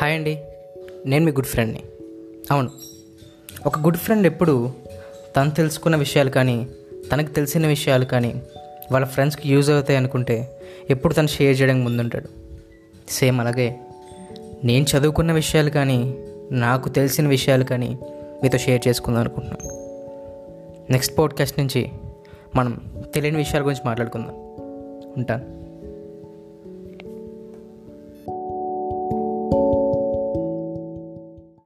Hi అండి. నేను మీ good ఫ్రెండ్ని. అవును. ఒక గుడ్ ఫ్రెండ్ ఎప్పుడు తను తెలుసుకున్న విషయాలు కానీ తనకు తెలిసిన విషయాలు కానీ వాళ్ళ ఫ్రెండ్స్కి యూజ్ అవుతాయి అనుకుంటే ఎప్పుడు తను షేర్ చేయడానికి ముందుంటాడు. సేమ్ అలాగే నేను చదువుకున్న విషయాలు కానీ నాకు తెలిసిన విషయాలు కానీ మీతో షేర్ చేసుకుందాం అనుకుంటున్నాను. నెక్స్ట్ పాడ్కాస్ట్ నుంచి మనం తెలియని విషయాల గురించి మాట్లాడుకుందాం. ఉంటాను.